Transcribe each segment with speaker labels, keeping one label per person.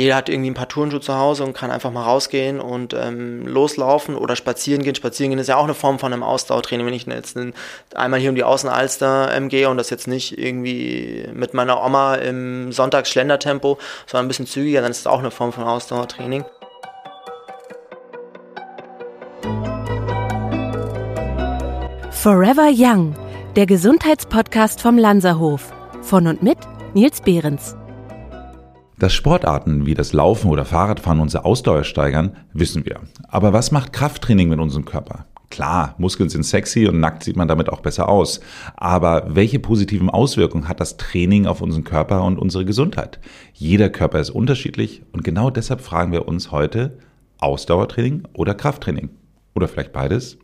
Speaker 1: Jeder hat irgendwie ein paar Turnschuhe zu Hause und kann einfach mal rausgehen und ähm, loslaufen oder spazieren gehen. Spazieren gehen ist ja auch eine Form von einem Ausdauertraining. Wenn ich jetzt einmal hier um die Außenalster ähm, gehe und das jetzt nicht irgendwie mit meiner Oma im Sonntagsschlendertempo, sondern ein bisschen zügiger, dann ist das auch eine Form von Ausdauertraining.
Speaker 2: Forever Young, der Gesundheitspodcast vom Lanzerhof. Von und mit Nils Behrens.
Speaker 3: Dass Sportarten wie das Laufen oder Fahrradfahren unsere Ausdauer steigern, wissen wir. Aber was macht Krafttraining mit unserem Körper? Klar, Muskeln sind sexy und nackt sieht man damit auch besser aus. Aber welche positiven Auswirkungen hat das Training auf unseren Körper und unsere Gesundheit? Jeder Körper ist unterschiedlich und genau deshalb fragen wir uns heute Ausdauertraining oder Krafttraining. Oder vielleicht beides?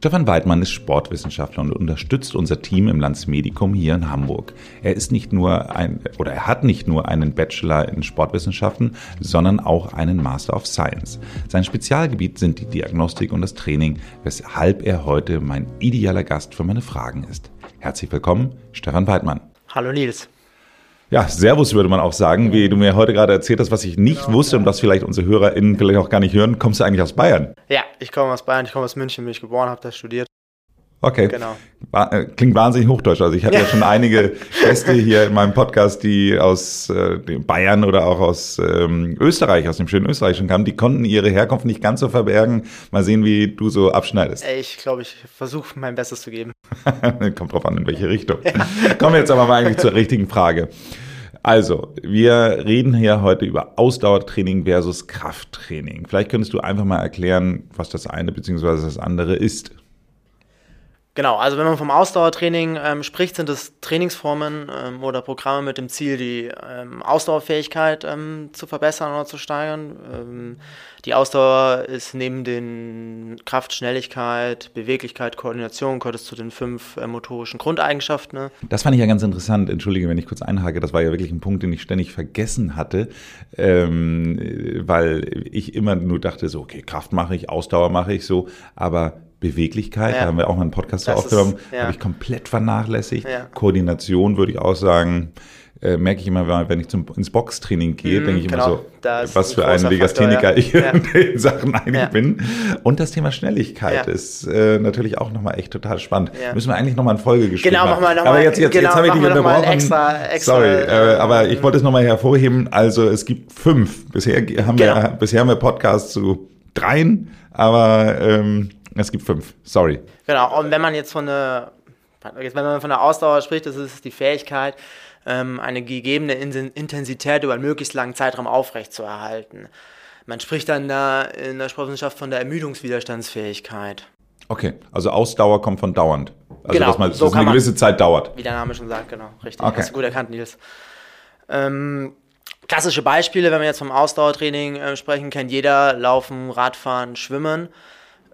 Speaker 3: Stefan Weidmann ist Sportwissenschaftler und unterstützt unser Team im Landsmedikum hier in Hamburg. Er ist nicht nur ein, oder er hat nicht nur einen Bachelor in Sportwissenschaften, sondern auch einen Master of Science. Sein Spezialgebiet sind die Diagnostik und das Training, weshalb er heute mein idealer Gast für meine Fragen ist. Herzlich willkommen, Stefan Weidmann.
Speaker 1: Hallo Nils.
Speaker 3: Ja, Servus würde man auch sagen, wie du mir heute gerade erzählt hast, was ich nicht genau, wusste und was vielleicht unsere HörerInnen vielleicht auch gar nicht hören. Kommst du eigentlich aus Bayern?
Speaker 1: Ja, ich komme aus Bayern, ich komme aus München, bin ich geboren, habe da studiert.
Speaker 3: Okay. Genau. Äh, klingt wahnsinnig hochdeutsch. Also ich hatte ja, ja schon einige Gäste hier in meinem Podcast, die aus äh, Bayern oder auch aus ähm, Österreich, aus dem schönen Österreich schon kamen. Die konnten ihre Herkunft nicht ganz so verbergen. Mal sehen, wie du so abschneidest.
Speaker 1: Ich glaube, ich versuche mein Bestes zu geben.
Speaker 3: Kommt drauf an, in welche Richtung. Ja. Kommen wir jetzt aber mal eigentlich zur richtigen Frage. Also, wir reden hier heute über Ausdauertraining versus Krafttraining. Vielleicht könntest du einfach mal erklären, was das eine bzw. das andere ist.
Speaker 1: Genau, also wenn man vom Ausdauertraining ähm, spricht, sind es Trainingsformen ähm, oder Programme mit dem Ziel, die ähm, Ausdauerfähigkeit ähm, zu verbessern oder zu steigern. Ähm, die Ausdauer ist neben den Kraft, Schnelligkeit, Beweglichkeit, Koordination, gehört es zu den fünf äh, motorischen Grundeigenschaften. Ne?
Speaker 3: Das fand ich ja ganz interessant. Entschuldige, wenn ich kurz einhake. Das war ja wirklich ein Punkt, den ich ständig vergessen hatte, ähm, weil ich immer nur dachte, so, okay, Kraft mache ich, Ausdauer mache ich so, aber Beweglichkeit, ja. da haben wir auch mal einen Podcast das aufgenommen, ja. habe ich komplett vernachlässigt. Ja. Koordination würde ich auch sagen, äh, merke ich immer, wenn ich zum, ins Boxtraining gehe, mm, denke ich genau. immer so, was für ein Legastheniker ich in den Sachen eigentlich bin. Und das Thema Schnelligkeit ist äh, natürlich auch nochmal echt total spannend. Müssen wir eigentlich nochmal eine Folge geschrieben
Speaker 1: Genau, machen wir nochmal.
Speaker 3: Aber jetzt, jetzt,
Speaker 1: genau,
Speaker 3: jetzt habe ich dich unterbrochen. Extra, extra, Sorry, äh, aber ich wollte es nochmal hervorheben. Also es gibt fünf. Bisher haben, genau. wir, bisher haben wir Podcasts zu dreien, aber ähm, es gibt fünf, sorry.
Speaker 1: Genau, und wenn man jetzt von der, wenn man von der Ausdauer spricht, das ist die Fähigkeit, ähm, eine gegebene Intensität über einen möglichst langen Zeitraum aufrechtzuerhalten. Man spricht dann da in der Sportwissenschaft von der Ermüdungswiderstandsfähigkeit.
Speaker 3: Okay, also Ausdauer kommt von dauernd. Also
Speaker 1: genau,
Speaker 3: dass, man, so dass eine gewisse Zeit dauert.
Speaker 1: Wie der Name schon sagt, genau, richtig. Okay. Hast du gut erkannt, Nils. Ähm, klassische Beispiele, wenn wir jetzt vom Ausdauertraining äh, sprechen, kennt jeder, Laufen, Radfahren, Schwimmen.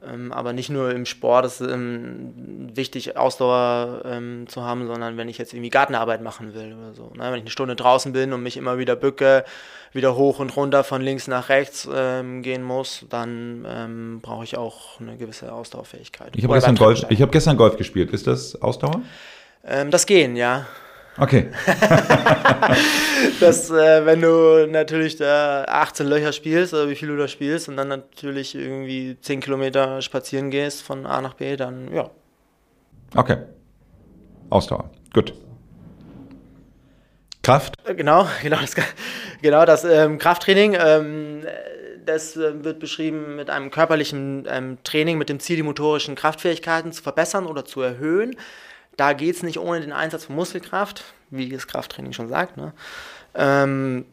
Speaker 1: Ähm, aber nicht nur im Sport ist ähm, wichtig, Ausdauer ähm, zu haben, sondern wenn ich jetzt irgendwie Gartenarbeit machen will oder so. Ne? Wenn ich eine Stunde draußen bin und mich immer wieder bücke, wieder hoch und runter von links nach rechts ähm, gehen muss, dann ähm, brauche ich auch eine gewisse Ausdauerfähigkeit.
Speaker 3: Ich habe gestern, Golf, hab gestern Golf gespielt. Ist das Ausdauer?
Speaker 1: Ähm, das Gehen, ja.
Speaker 3: Okay.
Speaker 1: dass, äh, wenn du natürlich da 18 Löcher spielst oder wie viel du da spielst und dann natürlich irgendwie 10 Kilometer spazieren gehst von A nach B, dann ja.
Speaker 3: Okay. Ausdauer. Gut. Kraft?
Speaker 1: Äh, genau, genau das, genau das ähm, Krafttraining. Ähm, das äh, wird beschrieben mit einem körperlichen ähm, Training mit dem Ziel, die motorischen Kraftfähigkeiten zu verbessern oder zu erhöhen. Da geht es nicht ohne den Einsatz von Muskelkraft, wie das Krafttraining schon sagt. Ne? Ähm,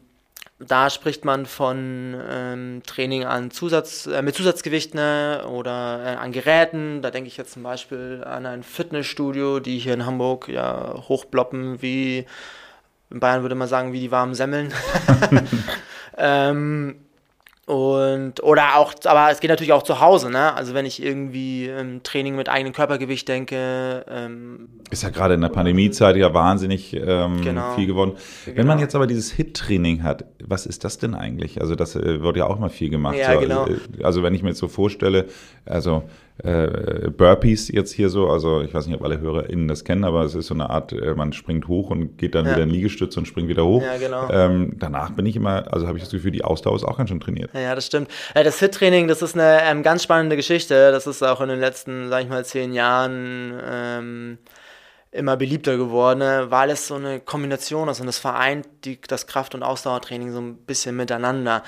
Speaker 1: da spricht man von ähm, Training an Zusatz, äh, mit Zusatzgewichten ne, oder äh, an Geräten. Da denke ich jetzt zum Beispiel an ein Fitnessstudio, die hier in Hamburg ja hochbloppen wie, in Bayern würde man sagen, wie die warmen Semmeln. ähm, und, oder auch, aber es geht natürlich auch zu Hause, ne? Also wenn ich irgendwie ähm, Training mit eigenem Körpergewicht denke. Ähm,
Speaker 3: ist ja gerade in der Pandemiezeit ja wahnsinnig ähm, genau. viel geworden. Wenn genau. man jetzt aber dieses HIT-Training hat, was ist das denn eigentlich? Also das äh, wird ja auch mal viel gemacht.
Speaker 1: Ja,
Speaker 3: so,
Speaker 1: genau.
Speaker 3: Also, also wenn ich mir jetzt so vorstelle, also äh, Burpees jetzt hier so. Also ich weiß nicht, ob alle HörerInnen das kennen, aber es ist so eine Art, äh, man springt hoch und geht dann ja. wieder in Liegestütze und springt wieder hoch. Ja, genau. Ähm, danach bin ich immer, also habe ich das Gefühl, die Ausdauer ist auch ganz schön trainiert.
Speaker 1: Ja, das stimmt. Äh, das HIT-Training, das ist eine ähm, ganz spannende Geschichte. Das ist auch in den letzten, sag ich mal, zehn Jahren ähm, immer beliebter geworden, weil es so eine Kombination ist und es vereint die, das Kraft- und Ausdauertraining so ein bisschen miteinander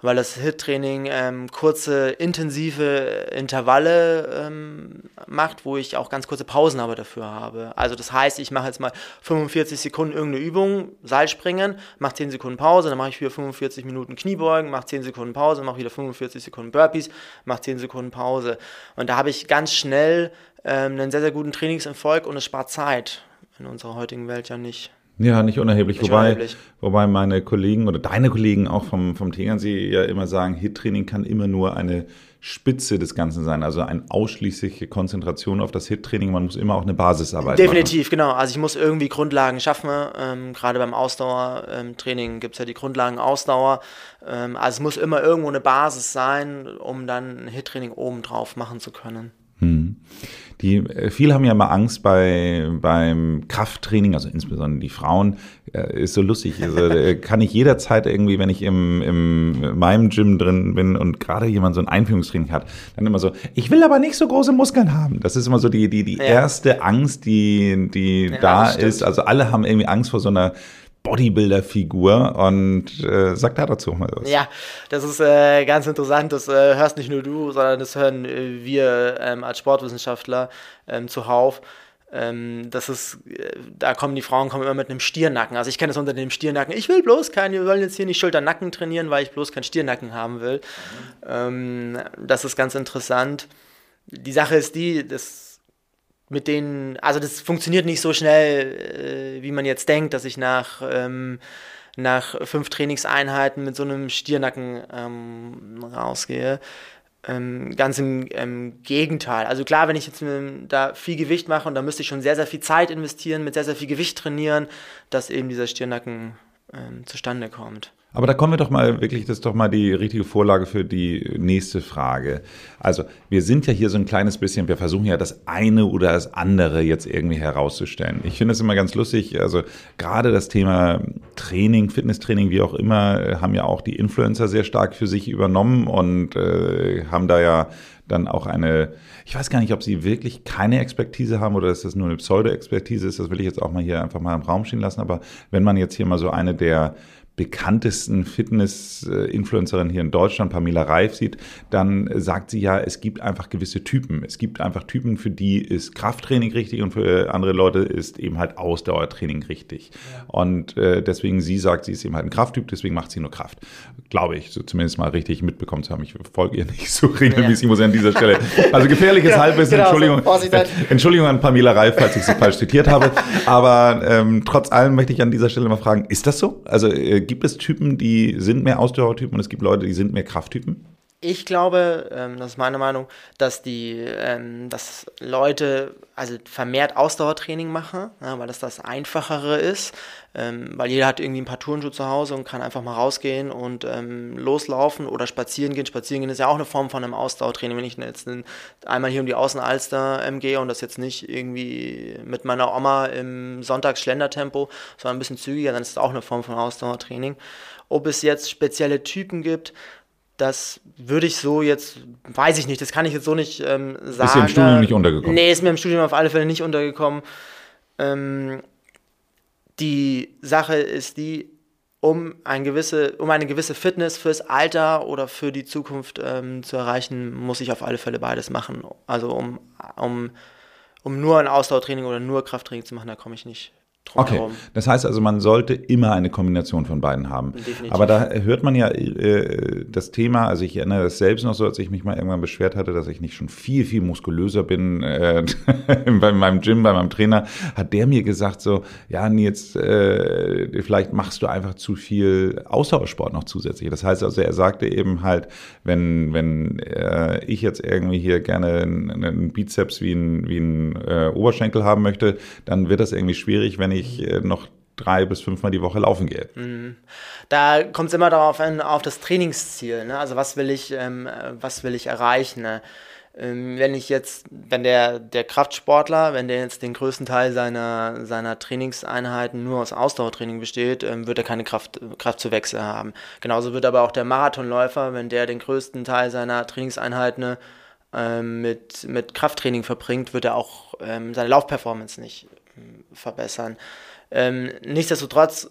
Speaker 1: weil das HIT-Training ähm, kurze, intensive Intervalle ähm, macht, wo ich auch ganz kurze Pausen aber dafür habe. Also das heißt, ich mache jetzt mal 45 Sekunden irgendeine Übung, Seilspringen, mache 10 Sekunden Pause, dann mache ich wieder 45 Minuten Kniebeugen, mache 10 Sekunden Pause, mache wieder 45 Sekunden Burpees, mache 10 Sekunden Pause. Und da habe ich ganz schnell ähm, einen sehr, sehr guten Trainingserfolg und es spart Zeit. In unserer heutigen Welt ja nicht.
Speaker 3: Ja, nicht unerheblich. Nicht wobei, unerheblich. wobei meine Kollegen oder deine Kollegen auch vom, vom Tegernsee ja immer sagen, HIT-Training kann immer nur eine Spitze des Ganzen sein, also eine ausschließliche Konzentration auf das HIT-Training. Man muss immer auch eine Basisarbeit
Speaker 1: Definitiv,
Speaker 3: machen.
Speaker 1: genau. Also ich muss irgendwie Grundlagen schaffen. Ähm, gerade beim Ausdauertraining ähm, gibt es ja die Grundlagen Ausdauer. Ähm, also es muss immer irgendwo eine Basis sein, um dann ein HIT-Training obendrauf machen zu können. Hm.
Speaker 3: Die, äh, viele haben ja immer Angst bei, beim Krafttraining, also insbesondere die Frauen, äh, ist so lustig. Also äh, kann ich jederzeit irgendwie, wenn ich im, im meinem Gym drin bin und gerade jemand so ein Einführungstraining hat, dann immer so, ich will aber nicht so große Muskeln haben. Das ist immer so die, die, die ja. erste Angst, die, die ja, da ist. Also alle haben irgendwie Angst vor so einer Bodybuilder-Figur und äh, sag da dazu mal was.
Speaker 1: Ja, das ist äh, ganz interessant. Das äh, hörst nicht nur du, sondern das hören äh, wir ähm, als Sportwissenschaftler ähm, zuhauf. Ähm, das ist, äh, da kommen die Frauen kommen immer mit einem Stiernacken. Also ich kenne das unter dem Stiernacken. Ich will bloß keinen, wir wollen jetzt hier nicht Schulternacken trainieren, weil ich bloß keinen Stiernacken haben will. Mhm. das ist ganz interessant. Die Sache ist die, das mit denen, also das funktioniert nicht so schnell, äh, wie man jetzt denkt, dass ich nach, ähm, nach fünf Trainingseinheiten mit so einem Stiernacken ähm, rausgehe. Ähm, ganz im Gegenteil. Also klar, wenn ich jetzt ähm, da viel Gewicht mache und da müsste ich schon sehr, sehr viel Zeit investieren, mit sehr, sehr viel Gewicht trainieren, dass eben dieser Stiernacken ähm, zustande kommt.
Speaker 3: Aber da kommen wir doch mal wirklich, das ist doch mal die richtige Vorlage für die nächste Frage. Also, wir sind ja hier so ein kleines bisschen, wir versuchen ja das eine oder das andere jetzt irgendwie herauszustellen. Ich finde es immer ganz lustig, also gerade das Thema Training, Fitnesstraining, wie auch immer, haben ja auch die Influencer sehr stark für sich übernommen und äh, haben da ja dann auch eine, ich weiß gar nicht, ob sie wirklich keine Expertise haben oder dass das nur eine Pseudo-Expertise ist, das will ich jetzt auch mal hier einfach mal im Raum stehen lassen, aber wenn man jetzt hier mal so eine der bekanntesten Fitness-Influencerin hier in Deutschland, Pamela Reif, sieht, dann sagt sie ja, es gibt einfach gewisse Typen. Es gibt einfach Typen, für die ist Krafttraining richtig und für andere Leute ist eben halt Ausdauertraining richtig. Und äh, deswegen, sie sagt, sie ist eben halt ein Krafttyp, deswegen macht sie nur Kraft. Glaube ich, so zumindest mal richtig mitbekommen zu haben. Ich folge ihr nicht so regelmäßig, ja. muss ich an dieser Stelle. Also gefährliches ja, Halbwissen, genau, Entschuldigung. So, Entschuldigung an Pamela Reif, falls ich sie falsch zitiert habe. Aber ähm, trotz allem möchte ich an dieser Stelle mal fragen, ist das so? Also äh, gibt es Typen, die sind mehr Ausdauertypen und es gibt Leute, die sind mehr Krafttypen?
Speaker 1: Ich glaube, ähm, das ist meine Meinung, dass die, ähm, dass Leute also vermehrt Ausdauertraining machen, ja, weil das das Einfachere ist, ähm, weil jeder hat irgendwie ein paar Turnschuhe zu Hause und kann einfach mal rausgehen und ähm, loslaufen oder spazieren gehen. Spazieren gehen ist ja auch eine Form von einem Ausdauertraining. Wenn ich jetzt einmal hier um die Außenalster ähm, gehe und das jetzt nicht irgendwie mit meiner Oma im Sonntagsschlendertempo, sondern ein bisschen zügiger, dann ist das auch eine Form von Ausdauertraining. Ob es jetzt spezielle Typen gibt, das würde ich so jetzt, weiß ich nicht, das kann ich jetzt so nicht ähm, sagen. Ist
Speaker 3: dir im Studium nicht untergekommen?
Speaker 1: Nee, ist mir im Studium auf alle Fälle nicht untergekommen. Ähm, die Sache ist die, um, ein gewisse, um eine gewisse Fitness fürs Alter oder für die Zukunft ähm, zu erreichen, muss ich auf alle Fälle beides machen. Also um, um, um nur ein Ausdauertraining oder nur Krafttraining zu machen, da komme ich nicht
Speaker 3: Okay, das heißt also, man sollte immer eine Kombination von beiden haben. Definitiv. Aber da hört man ja äh, das Thema, also ich erinnere das selbst noch so, als ich mich mal irgendwann beschwert hatte, dass ich nicht schon viel, viel muskulöser bin äh, bei meinem Gym, bei meinem Trainer, hat der mir gesagt so, ja Nils, äh, vielleicht machst du einfach zu viel Ausdauersport noch zusätzlich. Das heißt also, er sagte eben halt, wenn, wenn äh, ich jetzt irgendwie hier gerne einen, einen Bizeps wie ein, wie ein äh, Oberschenkel haben möchte, dann wird das irgendwie schwierig, wenn ich ich äh, noch drei bis fünfmal die Woche laufen gehe. Mhm.
Speaker 1: Da kommt es immer darauf an, auf das Trainingsziel. Ne? Also was will ich, ähm, was will ich erreichen? Ne? Ähm, wenn ich jetzt, wenn der, der Kraftsportler, wenn der jetzt den größten Teil seiner, seiner Trainingseinheiten nur aus Ausdauertraining besteht, ähm, wird er keine Kraft, Kraftzuwächse haben. Genauso wird aber auch der Marathonläufer, wenn der den größten Teil seiner Trainingseinheiten ähm, mit, mit Krafttraining verbringt, wird er auch ähm, seine Laufperformance nicht verbessern. Ähm, nichtsdestotrotz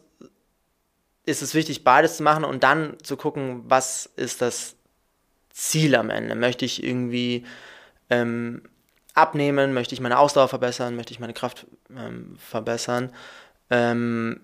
Speaker 1: ist es wichtig, beides zu machen und dann zu gucken, was ist das Ziel am Ende? Möchte ich irgendwie ähm, abnehmen? Möchte ich meine Ausdauer verbessern? Möchte ich meine Kraft ähm, verbessern? Ähm,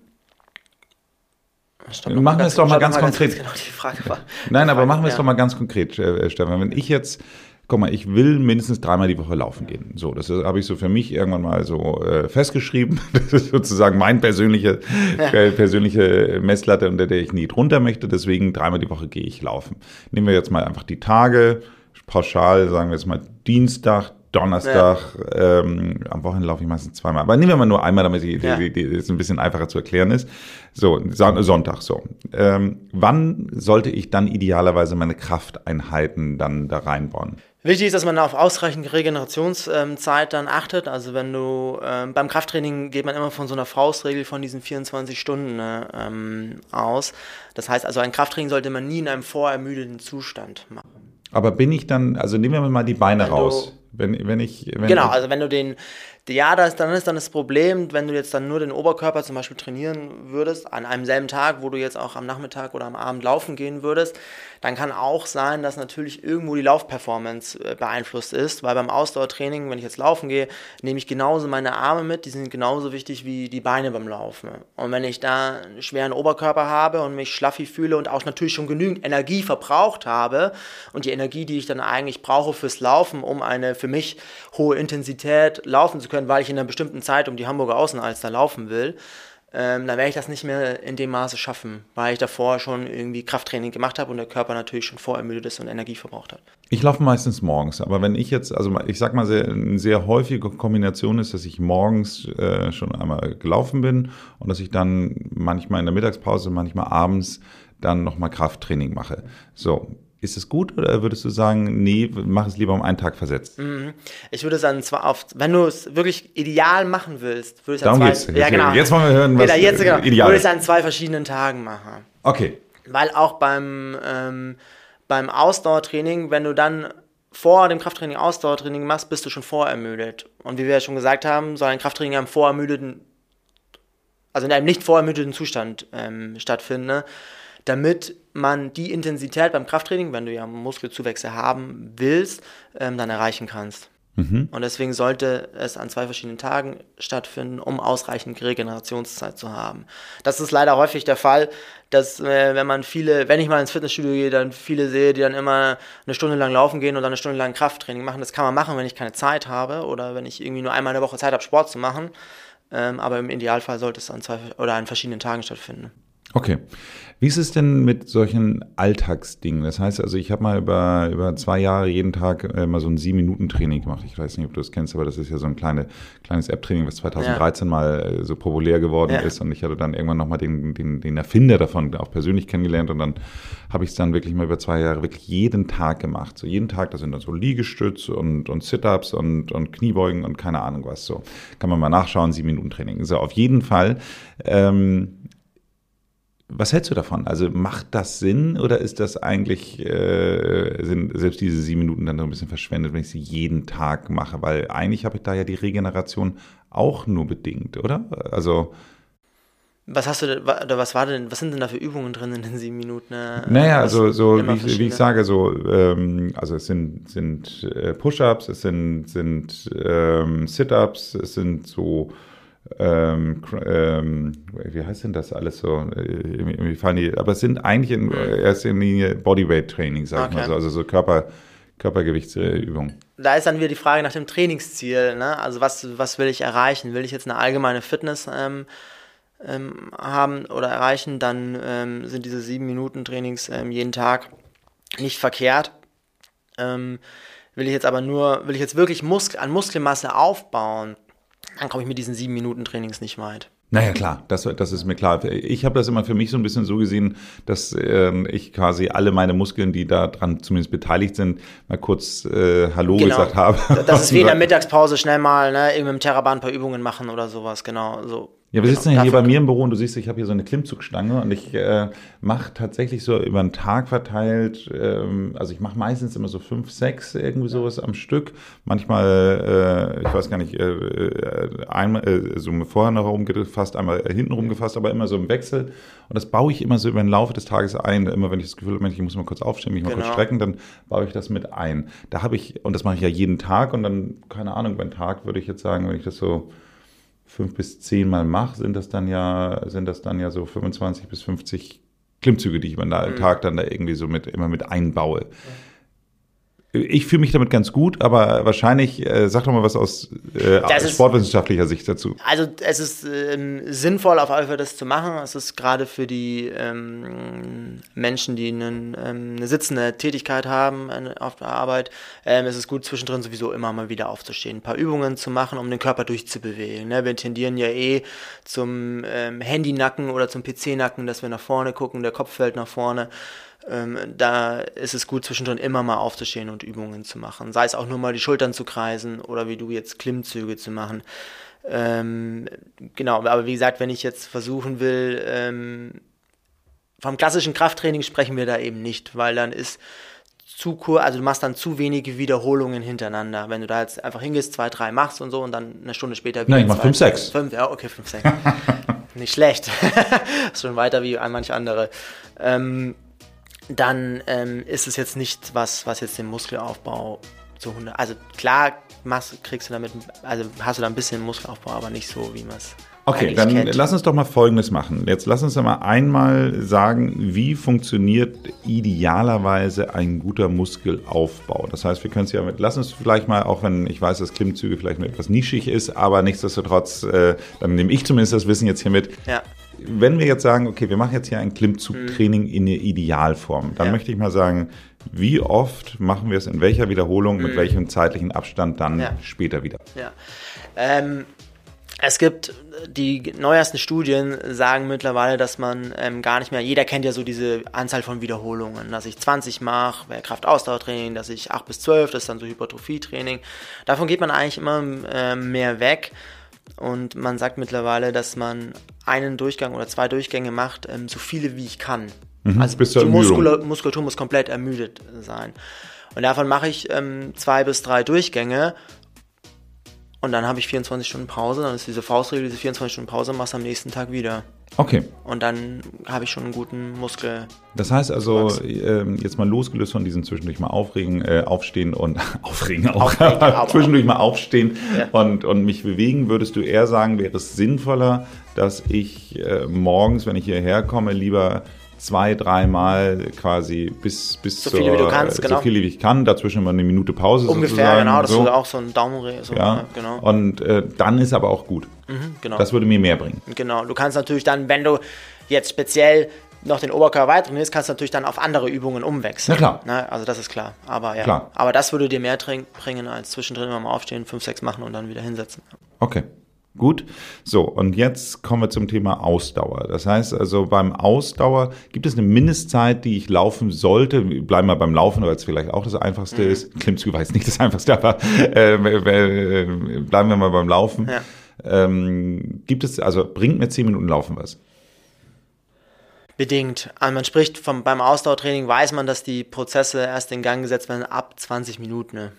Speaker 3: Stopp, machen wir es doch mal ganz, ganz konkret. Genau Nein, aber machen wir es ja. doch mal ganz konkret, äh, Stefan. Wenn ich jetzt guck mal, ich will mindestens dreimal die Woche laufen gehen. So, das habe ich so für mich irgendwann mal so äh, festgeschrieben. Das ist sozusagen mein persönliche, äh, persönliche Messlatte, unter der ich nie drunter möchte. Deswegen dreimal die Woche gehe ich laufen. Nehmen wir jetzt mal einfach die Tage. Pauschal sagen wir jetzt mal Dienstag, Donnerstag, ja. ähm, am Wochenende laufe ich meistens zweimal. Aber nehmen wir mal nur einmal, damit es ja. ein bisschen einfacher zu erklären ist. So, Sonntag so. Ähm, wann sollte ich dann idealerweise meine Krafteinheiten dann da reinbauen?
Speaker 1: Wichtig ist, dass man auf ausreichend Regenerationszeit dann achtet. Also wenn du ähm, beim Krafttraining geht man immer von so einer Faustregel von diesen 24 Stunden ne, ähm, aus. Das heißt also, ein Krafttraining sollte man nie in einem vorermüdeten Zustand machen.
Speaker 3: Aber bin ich dann, also nehmen wir mal die Beine wenn raus. wenn, wenn ich, wenn
Speaker 1: genau, also wenn du den, ja, das, dann ist dann das Problem, wenn du jetzt dann nur den Oberkörper zum Beispiel trainieren würdest, an einem selben Tag, wo du jetzt auch am Nachmittag oder am Abend laufen gehen würdest, dann kann auch sein, dass natürlich irgendwo die Laufperformance äh, beeinflusst ist, weil beim Ausdauertraining, wenn ich jetzt laufen gehe, nehme ich genauso meine Arme mit, die sind genauso wichtig wie die Beine beim Laufen. Und wenn ich da einen schweren Oberkörper habe und mich schlaffi fühle und auch natürlich schon genügend Energie verbraucht habe und die Energie, die ich dann eigentlich brauche fürs Laufen, um eine für mich hohe Intensität laufen zu können, weil ich in einer bestimmten Zeit um die Hamburger Außenalster laufen will, ähm, dann werde ich das nicht mehr in dem Maße schaffen, weil ich davor schon irgendwie Krafttraining gemacht habe und der Körper natürlich schon vorermüdet ist und Energie verbraucht hat.
Speaker 3: Ich laufe meistens morgens, aber wenn ich jetzt, also ich sag mal, sehr, eine sehr häufige Kombination ist, dass ich morgens äh, schon einmal gelaufen bin und dass ich dann manchmal in der Mittagspause, manchmal abends dann nochmal Krafttraining mache. So, ist es gut oder würdest du sagen, nee, mach es lieber um einen Tag versetzt? Mhm.
Speaker 1: Ich würde sagen, zwar auf, wenn du es wirklich ideal machen willst, würde ich
Speaker 3: Darum
Speaker 1: an
Speaker 3: zwei, geht's. Ja, genau. Jetzt wollen wir hören, was
Speaker 1: jetzt, genau, ideal würde ich es an zwei verschiedenen Tagen machen.
Speaker 3: Okay.
Speaker 1: Weil auch beim, ähm, beim Ausdauertraining, wenn du dann vor dem Krafttraining Ausdauertraining machst, bist du schon vorermüdet. Und wie wir ja schon gesagt haben, soll ein Krafttraining im vorermüdeten, also in einem nicht vorermüdeten Zustand ähm, stattfinden. Ne? Damit man die Intensität beim Krafttraining, wenn du ja Muskelzuwächse haben willst, ähm, dann erreichen kannst. Mhm. Und deswegen sollte es an zwei verschiedenen Tagen stattfinden, um ausreichend Regenerationszeit zu haben. Das ist leider häufig der Fall, dass äh, wenn man viele, wenn ich mal ins Fitnessstudio gehe, dann viele sehe, die dann immer eine Stunde lang laufen gehen dann eine Stunde lang Krafttraining machen. Das kann man machen, wenn ich keine Zeit habe oder wenn ich irgendwie nur einmal in der Woche Zeit habe, Sport zu machen. Ähm, aber im Idealfall sollte es an zwei oder an verschiedenen Tagen stattfinden.
Speaker 3: Okay. Wie ist es denn mit solchen Alltagsdingen? Das heißt, also ich habe mal über, über zwei Jahre jeden Tag äh, mal so ein sieben-Minuten-Training gemacht. Ich weiß nicht, ob du das kennst, aber das ist ja so ein kleine, kleines App-Training, was 2013 ja. mal äh, so populär geworden ja. ist. Und ich hatte dann irgendwann nochmal den, den, den Erfinder davon auch persönlich kennengelernt. Und dann habe ich es dann wirklich mal über zwei Jahre wirklich jeden Tag gemacht. So jeden Tag, da sind dann so Liegestütz und, und Sit-Ups und, und Kniebeugen und keine Ahnung was. So kann man mal nachschauen, sieben-Minuten-Training. So, auf jeden Fall. Ähm, was hältst du davon? Also macht das Sinn oder ist das eigentlich, äh, sind selbst diese sieben Minuten dann so ein bisschen verschwendet, wenn ich sie jeden Tag mache? Weil eigentlich habe ich da ja die Regeneration auch nur bedingt, oder? Also.
Speaker 1: Was hast du oder was war denn, was sind denn da für Übungen drin in den sieben Minuten?
Speaker 3: Naja, also so wie ich, wie ich, sage, so ähm, also es sind, sind äh, Push-ups, es sind, sind ähm, Sit-ups, es sind so ähm, ähm, wie heißt denn das alles so? Irgendwie fallen die, aber es sind eigentlich in mhm. erster Linie Bodyweight-Training, sag okay. ich mal so, also so Körper, Körpergewichtsübungen.
Speaker 1: Da ist dann wieder die Frage nach dem Trainingsziel, ne? Also was, was will ich erreichen? Will ich jetzt eine allgemeine Fitness ähm, ähm, haben oder erreichen, dann ähm, sind diese sieben Minuten Trainings ähm, jeden Tag nicht verkehrt. Will ich jetzt aber nur, will ich jetzt wirklich Mus an Muskelmasse aufbauen, dann komme ich mit diesen sieben Minuten Trainings nicht weit.
Speaker 3: Naja, klar, das, das ist mir klar. Ich habe das immer für mich so ein bisschen so gesehen, dass ähm, ich quasi alle meine Muskeln, die da dran zumindest beteiligt sind, mal kurz äh, Hallo genau. gesagt habe.
Speaker 1: Das ist wie in der Mittagspause schnell mal ne, irgendwie im Terrabahn ein paar Übungen machen oder sowas, genau. So.
Speaker 3: Ja, wir sitzen ja hier bei mir im Büro und du siehst, ich habe hier so eine Klimmzugstange und ich äh, mache tatsächlich so über den Tag verteilt, ähm, also ich mache meistens immer so fünf, sechs irgendwie sowas am Stück. Manchmal, äh, ich weiß gar nicht, äh, äh einmal äh, so vorher noch rumgefasst, einmal hinten rumgefasst, aber immer so im Wechsel. Und das baue ich immer so über den Laufe des Tages ein. Immer wenn ich das Gefühl habe, ich muss mal kurz aufstehen, mich mal genau. kurz strecken, dann baue ich das mit ein. Da habe ich, und das mache ich ja jeden Tag und dann, keine Ahnung, beim Tag würde ich jetzt sagen, wenn ich das so fünf bis zehn Mal mache, sind das dann ja, sind das dann ja so 25 bis 50 Klimmzüge, die ich über den mhm. Tag dann da irgendwie so mit, immer mit einbaue. Ja. Ich fühle mich damit ganz gut, aber wahrscheinlich, äh, sag doch mal was aus, äh, aus sportwissenschaftlicher Sicht dazu.
Speaker 1: Also es ist ähm, sinnvoll, auf jeden Fall das zu machen. Es ist gerade für die ähm, Menschen, die einen, ähm, eine sitzende Tätigkeit haben auf der Arbeit, ähm, es ist gut, zwischendrin sowieso immer mal wieder aufzustehen, ein paar Übungen zu machen, um den Körper durchzubewegen. Ne? Wir tendieren ja eh zum ähm, Handynacken oder zum PC-Nacken, dass wir nach vorne gucken, der Kopf fällt nach vorne. Ähm, da ist es gut, zwischendrin immer mal aufzustehen und Übungen zu machen. Sei es auch nur mal die Schultern zu kreisen oder wie du jetzt Klimmzüge zu machen. Ähm, genau, aber wie gesagt, wenn ich jetzt versuchen will, ähm, vom klassischen Krafttraining sprechen wir da eben nicht, weil dann ist zu kurz, also du machst dann zu wenige Wiederholungen hintereinander. Wenn du da jetzt einfach hingehst, zwei, drei machst und so und dann eine Stunde später
Speaker 3: wieder. Nein, ich mach fünf, sechs.
Speaker 1: Fünf, ja, okay, fünf, sechs. nicht schlecht. ist schon weiter wie an manche andere. Ähm, dann ähm, ist es jetzt nicht was, was jetzt den Muskelaufbau zu 100. Also klar machst, kriegst du damit, also hast du da ein bisschen Muskelaufbau, aber nicht so, wie man es.
Speaker 3: Okay, dann kennt. lass uns doch mal Folgendes machen. Jetzt lass uns doch mal einmal sagen, wie funktioniert idealerweise ein guter Muskelaufbau. Das heißt, wir können es ja mit, lass uns vielleicht mal, auch wenn ich weiß, dass Klimmzüge vielleicht nur etwas nischig ist, aber nichtsdestotrotz, äh, dann nehme ich zumindest das Wissen jetzt hier mit. Ja wenn wir jetzt sagen, okay, wir machen jetzt hier ein Klimmzugtraining in der Idealform, dann ja. möchte ich mal sagen, wie oft machen wir es in welcher Wiederholung, mit mhm. welchem zeitlichen Abstand dann ja. später wieder?
Speaker 1: Ja. Ähm, es gibt die neuesten Studien sagen mittlerweile, dass man ähm, gar nicht mehr, jeder kennt ja so diese Anzahl von Wiederholungen, dass ich 20 mache, wäre Kraftausdauertraining, dass ich 8 bis 12, das ist dann so Hypertrophietraining. Davon geht man eigentlich immer ähm, mehr weg und man sagt mittlerweile, dass man einen Durchgang oder zwei Durchgänge macht, ähm, so viele wie ich kann. Mhm, also die Muskula Muskulatur muss komplett ermüdet sein. Und davon mache ich ähm, zwei bis drei Durchgänge und dann habe ich 24 Stunden Pause. Dann ist diese Faustregel, diese 24 Stunden Pause, machst du am nächsten Tag wieder.
Speaker 3: Okay.
Speaker 1: Und dann habe ich schon einen guten Muskel.
Speaker 3: Das heißt also, äh, jetzt mal losgelöst von diesem zwischendurch mal aufregen, äh, aufstehen und aufregen auch, aufregen, zwischendurch mal aufstehen ja. und, und mich bewegen, würdest du eher sagen, wäre es sinnvoller, dass ich äh, morgens, wenn ich hierher komme, lieber zwei, dreimal quasi bis, bis
Speaker 1: so viele, wie du kannst,
Speaker 3: genau. so viele wie ich kann, dazwischen immer eine Minute Pause
Speaker 1: Ungefähr,
Speaker 3: sozusagen.
Speaker 1: genau, das so. ist auch so ein Daumen, so,
Speaker 3: ja. genau. Und äh, dann ist aber auch gut. Mhm, genau. Das würde mir mehr bringen.
Speaker 1: Genau, du kannst natürlich dann, wenn du jetzt speziell noch den Oberkörper weiter trainierst, kannst du natürlich dann auf andere Übungen umwechseln.
Speaker 3: Na klar.
Speaker 1: Ne? Also das ist klar. Aber ja, klar. aber das würde dir mehr bringen, als zwischendrin immer mal aufstehen, fünf, sechs machen und dann wieder hinsetzen.
Speaker 3: Okay. Gut, so und jetzt kommen wir zum Thema Ausdauer. Das heißt also beim Ausdauer gibt es eine Mindestzeit, die ich laufen sollte. Bleiben wir beim Laufen, weil es vielleicht auch das Einfachste mhm. ist. Klimmzüge war jetzt nicht das Einfachste, aber äh, äh, bleiben wir mal beim Laufen. Ja. Ähm, gibt es, also bringt mir zehn Minuten Laufen was?
Speaker 1: Bedingt. Also man spricht vom, beim Ausdauertraining, weiß man, dass die Prozesse erst in Gang gesetzt werden ab 20 Minuten. Ne?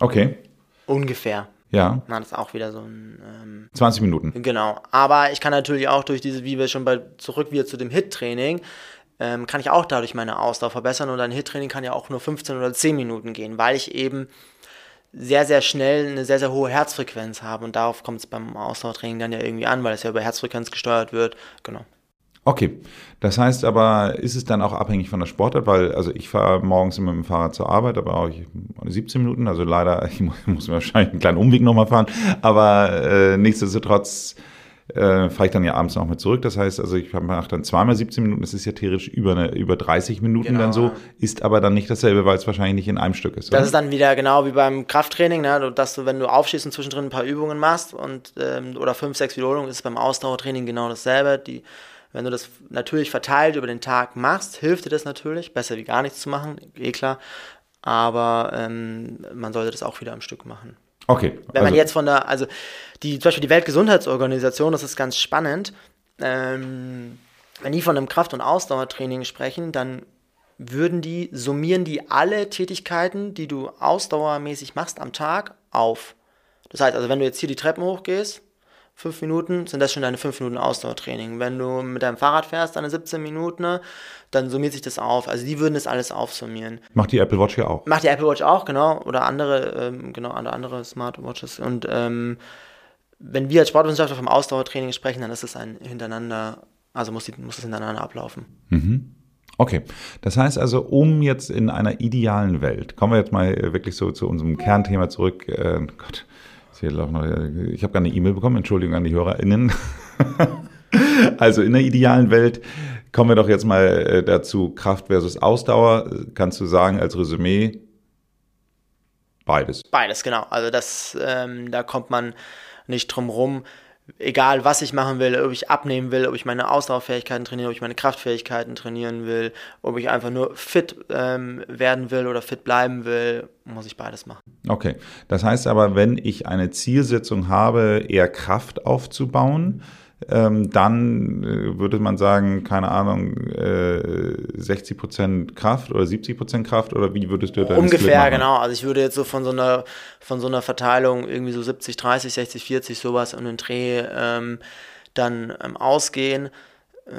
Speaker 3: Okay.
Speaker 1: Ungefähr.
Speaker 3: Ja.
Speaker 1: Na, das ist auch wieder so ein. Ähm,
Speaker 3: 20 Minuten.
Speaker 1: Genau. Aber ich kann natürlich auch durch diese, wie wir schon bei zurück wieder zu dem Hit-Training, ähm, kann ich auch dadurch meine Ausdauer verbessern und ein Hit-Training kann ja auch nur 15 oder 10 Minuten gehen, weil ich eben sehr, sehr schnell eine sehr, sehr hohe Herzfrequenz habe und darauf kommt es beim Ausdauertraining dann ja irgendwie an, weil es ja über Herzfrequenz gesteuert wird. Genau.
Speaker 3: Okay, das heißt aber, ist es dann auch abhängig von der Sportart, weil also ich fahre morgens immer mit dem Fahrrad zur Arbeit, aber auch 17 Minuten, also leider, ich muss wahrscheinlich einen kleinen Umweg nochmal fahren, aber äh, nichtsdestotrotz äh, fahre ich dann ja abends noch mit zurück. Das heißt, also ich mache dann zweimal 17 Minuten, das ist ja theoretisch über, eine, über 30 Minuten
Speaker 1: Genau.
Speaker 3: dann so, ist aber dann nicht dasselbe, weil es wahrscheinlich nicht in einem Stück ist.
Speaker 1: Das
Speaker 3: oder?
Speaker 1: ist dann wieder genau wie beim Krafttraining, ne? dass du, wenn du aufstehst und zwischendrin ein paar Übungen machst und ähm, oder fünf, sechs Wiederholungen, ist es beim Ausdauertraining genau dasselbe. Die, wenn du das natürlich verteilt über den Tag machst, hilft dir das natürlich. Besser wie gar nichts zu machen, eh klar. Aber ähm, man sollte das auch wieder am Stück machen.
Speaker 3: okay.
Speaker 1: Wenn man
Speaker 3: also-
Speaker 1: jetzt von der, also die, zum Beispiel die Weltgesundheitsorganisation, das ist ganz spannend, ähm, wenn die von einem Kraft- und Ausdauertraining sprechen, dann würden die, summieren die alle Tätigkeiten, die du ausdauermäßig machst am Tag, auf. Das heißt, also wenn du jetzt hier die Treppen hochgehst, fünf Minuten, sind das schon deine fünf Minuten Ausdauertraining. Wenn du mit deinem Fahrrad fährst, deine 17 Minuten, ne, dann summiert sich das auf. Also die würden das alles aufsummieren.
Speaker 3: Macht die Apple Watch ja auch.
Speaker 1: Macht die Apple Watch auch, genau. Oder andere, ähm, genau, andere, Smartwatches. Und ähm, wenn wir als Sportwissenschaftler vom Ausdauertraining sprechen, dann ist es ein hintereinander, also muss, die, muss es hintereinander ablaufen.
Speaker 3: Okay, das heißt also, um jetzt in einer idealen Welt, kommen wir jetzt mal äh, wirklich so zu unserem Kernthema zurück. Äh, Gott, hier auch noch, ich habe gerade eine E-Mail bekommen, Entschuldigung an die HörerInnen. also in der idealen Welt kommen wir doch jetzt mal äh, dazu, Kraft versus Ausdauer. Kannst du sagen als Resümee, beides.
Speaker 1: Beides, genau. Also das, ähm, da kommt man nicht drum rum. Egal, was ich machen will, ob ich abnehmen will, ob ich meine Ausdauerfähigkeiten trainiere, ob ich meine Kraftfähigkeiten trainieren will, ob ich einfach nur fit ähm, werden will oder fit bleiben will, muss ich beides machen.
Speaker 3: Okay, das heißt aber, wenn ich eine Zielsetzung habe, eher Kraft aufzubauen, ähm, dann äh, würde man sagen, keine Ahnung, äh, 60 Prozent Kraft oder 70 Prozent Kraft oder wie würdest du da
Speaker 1: Ungefähr, genau. Also ich würde jetzt so von so einer, von so einer Verteilung irgendwie so 70, 30, 60, 40, sowas um den Dreh ähm, dann ähm, ausgehen.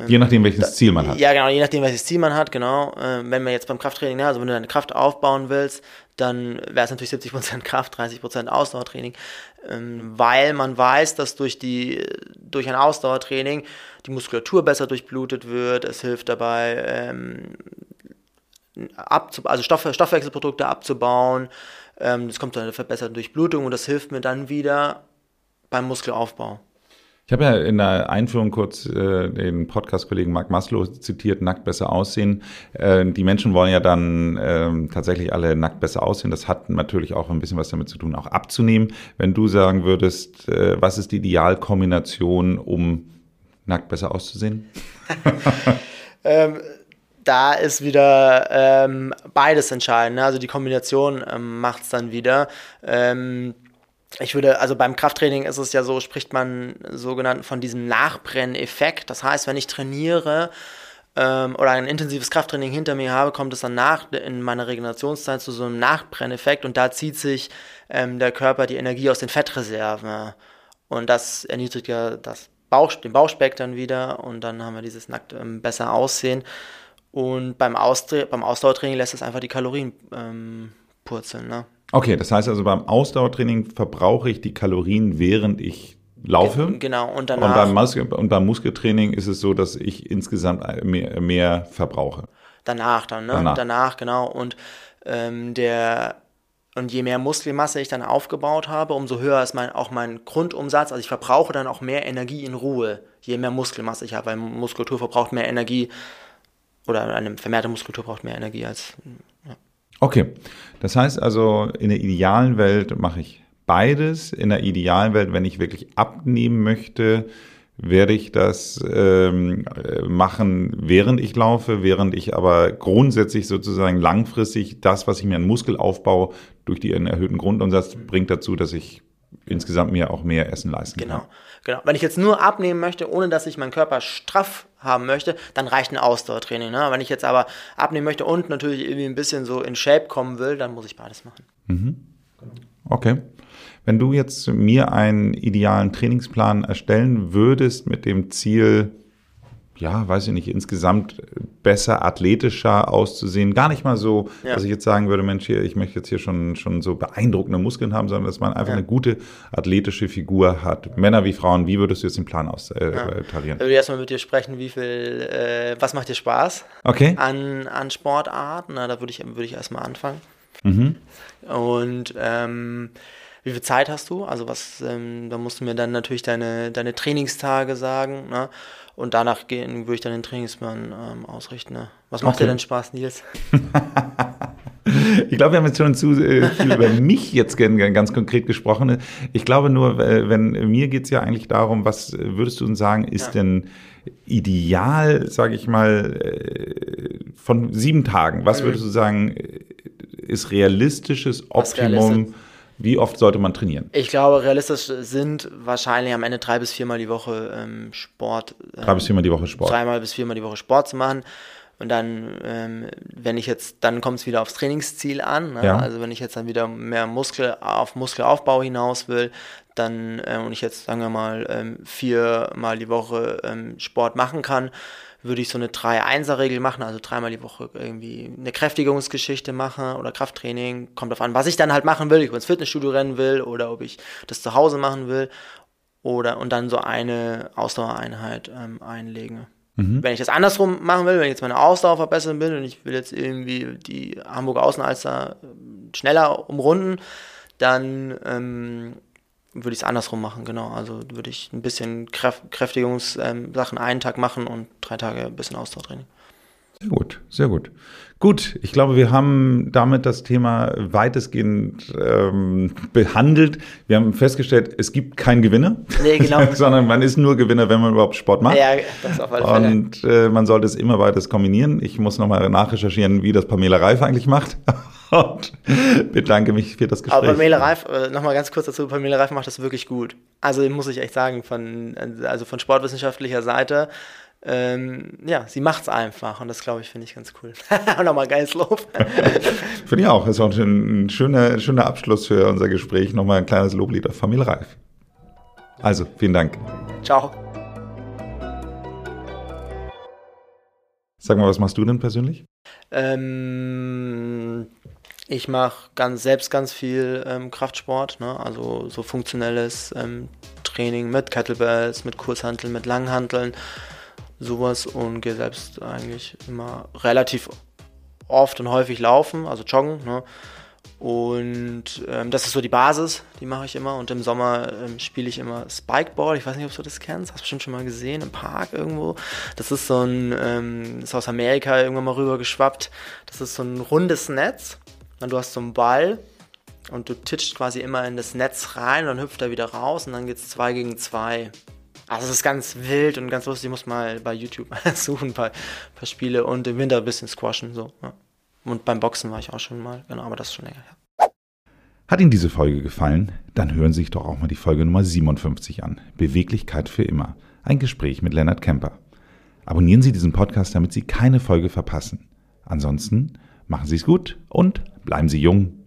Speaker 3: Je nachdem, welches Ziel man hat.
Speaker 1: Ja, genau, je nachdem, welches Ziel man hat, genau. Ähm, wenn man jetzt beim Krafttraining, ne, also wenn du deine Kraft aufbauen willst, dann wäre es natürlich 70% Kraft, 30% Ausdauertraining, ähm, weil man weiß, dass durch, die, durch ein Ausdauertraining die Muskulatur besser durchblutet wird. Es hilft dabei, ähm, abzu also Stoff Stoffwechselprodukte abzubauen. Ähm, das kommt zu einer verbesserten Durchblutung und das hilft mir dann wieder beim Muskelaufbau.
Speaker 3: Ich habe ja in der Einführung kurz äh, den Podcast-Kollegen Mark Maslow zitiert, nackt besser aussehen. Äh, die Menschen wollen ja dann ähm, tatsächlich alle nackt besser aussehen. Das hat natürlich auch ein bisschen was damit zu tun, auch abzunehmen. Wenn du sagen würdest, äh, was ist die Idealkombination, um nackt besser auszusehen?
Speaker 1: Ähm, da ist wieder ähm, beides entscheidend. Ne? Also die Kombination ähm, macht es dann wieder. Ähm, ich würde, also beim Krafttraining ist es ja so, spricht man sogenannt von diesem Nachbrenneffekt. Das heißt, wenn ich trainiere ähm, oder ein intensives Krafttraining hinter mir habe, kommt es dann nach in meiner Regenerationszeit zu so einem Nachbrenneffekt und da zieht sich ähm, der Körper die Energie aus den Fettreserven. Und das erniedrigt ja das Bauch, den Bauchspeck dann wieder und dann haben wir dieses nackt ähm, besser aussehen. Und beim, beim Ausdauertraining lässt es einfach die Kalorien ähm, purzeln. Ne?
Speaker 3: Okay, das heißt also beim Ausdauertraining verbrauche ich die Kalorien, während ich laufe.
Speaker 1: Genau, und
Speaker 3: Und
Speaker 1: danach.
Speaker 3: beim, Mus und beim Muskeltraining ist es so, dass ich insgesamt mehr, mehr verbrauche.
Speaker 1: Danach dann, ne?
Speaker 3: Danach.
Speaker 1: Danach, genau. Und ähm, der und je mehr Muskelmasse ich dann aufgebaut habe, umso höher ist mein, auch mein Grundumsatz. Also ich verbrauche dann auch mehr Energie in Ruhe, je mehr Muskelmasse ich habe, weil Muskulatur verbraucht mehr Energie oder eine vermehrte Muskulatur braucht mehr Energie als. Ja.
Speaker 3: Okay, das heißt also, in der idealen Welt mache ich beides. In der idealen Welt, wenn ich wirklich abnehmen möchte, werde ich das ähm, äh, machen, während ich laufe, während ich aber grundsätzlich sozusagen langfristig das, was ich mir an Muskel aufbaue, durch den erhöhten Grundumsatz bringt dazu, dass ich insgesamt mir auch mehr Essen leisten
Speaker 1: Genau,
Speaker 3: kann.
Speaker 1: genau. Wenn ich jetzt nur abnehmen möchte, ohne dass ich meinen Körper straff haben möchte, dann reicht ein Ausdauertraining. Ne? Wenn ich jetzt aber abnehmen möchte und natürlich irgendwie ein bisschen so in Shape kommen will, dann muss ich beides machen.
Speaker 3: Okay. Wenn du jetzt mir einen idealen Trainingsplan erstellen würdest mit dem Ziel, ja, weiß ich nicht, insgesamt besser, athletischer auszusehen, gar nicht mal so,
Speaker 1: Ja.
Speaker 3: dass ich jetzt sagen würde, Mensch, hier, ich möchte jetzt hier schon, schon so beeindruckende Muskeln haben, sondern dass man einfach
Speaker 1: Ja.
Speaker 3: eine gute athletische Figur hat. Männer wie Frauen, wie würdest du jetzt den Plan aus äh,
Speaker 1: Ja.
Speaker 3: äh, tarieren?
Speaker 1: Ich würde erstmal mit dir sprechen, wie viel, äh, was macht dir Spaß
Speaker 3: Okay.
Speaker 1: an, an Sportarten? Na, da würde ich, würde ich erstmal anfangen.
Speaker 3: Mhm.
Speaker 1: Und ähm, wie viel Zeit hast du? Also was, ähm, da musst du mir dann natürlich deine, deine Trainingstage sagen, ne? Und danach gehen, würde ich dann den Trainingsplan ähm, ausrichten. Ne? Was macht okay. dir denn Spaß, Nils?
Speaker 3: ich glaube, wir haben jetzt schon zu äh, viel über mich jetzt ganz konkret gesprochen. Ich glaube nur, äh, wenn mir geht es ja eigentlich darum, was würdest du uns sagen, ist ja. denn ideal, sage ich mal, äh, von sieben Tagen? Was mhm. würdest du sagen, ist realistisches Optimum? Wie oft sollte man trainieren?
Speaker 1: Ich glaube, realistisch sind wahrscheinlich am Ende drei bis viermal die Woche ähm, Sport.
Speaker 3: Ähm, drei bis viermal die Woche Sport.
Speaker 1: Dreimal bis viermal die Woche Sport zu machen. Und dann, ähm, wenn ich jetzt, dann kommt es wieder aufs Trainingsziel an. Ne? Ja. Also wenn ich jetzt dann wieder mehr Muskel auf Muskelaufbau hinaus will, dann äh, und ich jetzt, sagen wir mal, ähm, viermal die Woche ähm, Sport machen kann, würde ich so eine 3-1er-Regel machen, also dreimal die Woche irgendwie eine Kräftigungsgeschichte machen oder Krafttraining. Kommt darauf an, was ich dann halt machen will, ob ich ins Fitnessstudio rennen will oder ob ich das zu Hause machen will. Oder und dann so eine Ausdauereinheit ähm, einlegen. Mhm. Wenn ich das andersrum machen will, wenn ich jetzt meine Ausdauer verbessern will und ich will jetzt irgendwie die Hamburger Außenalster ähm, schneller umrunden, dann ähm, würde ich es andersrum machen, genau. Also würde ich ein bisschen Kräf Kräftigungssachen ähm, einen Tag machen und drei Tage ein bisschen Ausdauertraining.
Speaker 3: Sehr gut, sehr gut. Gut, ich glaube, wir haben damit das Thema weitestgehend ähm, behandelt. Wir haben festgestellt, es gibt keinen Gewinner, nee, genau. sondern man ist nur Gewinner, wenn man überhaupt Sport macht. Ja, das auf alle Fälle. Und äh, man sollte es immer weiter kombinieren. Ich muss nochmal nachrecherchieren, wie das Pamela Reif eigentlich macht. Und bedanke mich für das Gespräch.
Speaker 1: Aber Pamela Reif, äh, nochmal ganz kurz dazu, Pamela Reif macht das wirklich gut. Also muss ich echt sagen, von, also von sportwissenschaftlicher Seite ähm, ja, sie macht es einfach und das glaube ich, finde ich ganz cool. und nochmal geiles Lob.
Speaker 3: finde ich auch. Das ist auch ein schöner, schöner Abschluss für unser Gespräch. Nochmal ein kleines Loblied auf Familie Reif. Also, vielen Dank.
Speaker 1: Ciao.
Speaker 3: Sag mal, was machst du denn persönlich?
Speaker 1: Ähm, ich mache ganz, selbst ganz viel ähm, Kraftsport, ne? also so funktionelles ähm, Training mit Kettlebells, mit Kurzhanteln, mit Langhanteln sowas und gehe selbst eigentlich immer relativ oft und häufig laufen, also joggen. Ne? Und ähm, das ist so die Basis, die mache ich immer. Und im Sommer ähm, spiele ich immer Spikeball. Ich weiß nicht, ob du das kennst. Hast du bestimmt schon mal gesehen im Park irgendwo. Das ist so ein, ähm, ist aus Amerika irgendwann mal rüber geschwappt. Das ist so ein rundes Netz. Und du hast so einen Ball und du titscht quasi immer in das Netz rein und dann hüpft er wieder raus und dann geht es zwei gegen zwei. Also es ist ganz wild und ganz lustig. Ich muss mal bei YouTube suchen, ein paar, Spiele und im Winter ein bisschen squashen. So, ja. Und beim Boxen war ich auch schon mal, genau, aber das ist schon länger her.
Speaker 3: Hat Ihnen diese Folge gefallen? Dann hören Sie sich doch auch mal die Folge Nummer 57 an. Beweglichkeit für immer. Ein Gespräch mit Leonard Kemper. Abonnieren Sie diesen Podcast, damit Sie keine Folge verpassen. Ansonsten machen Sie es gut und bleiben Sie jung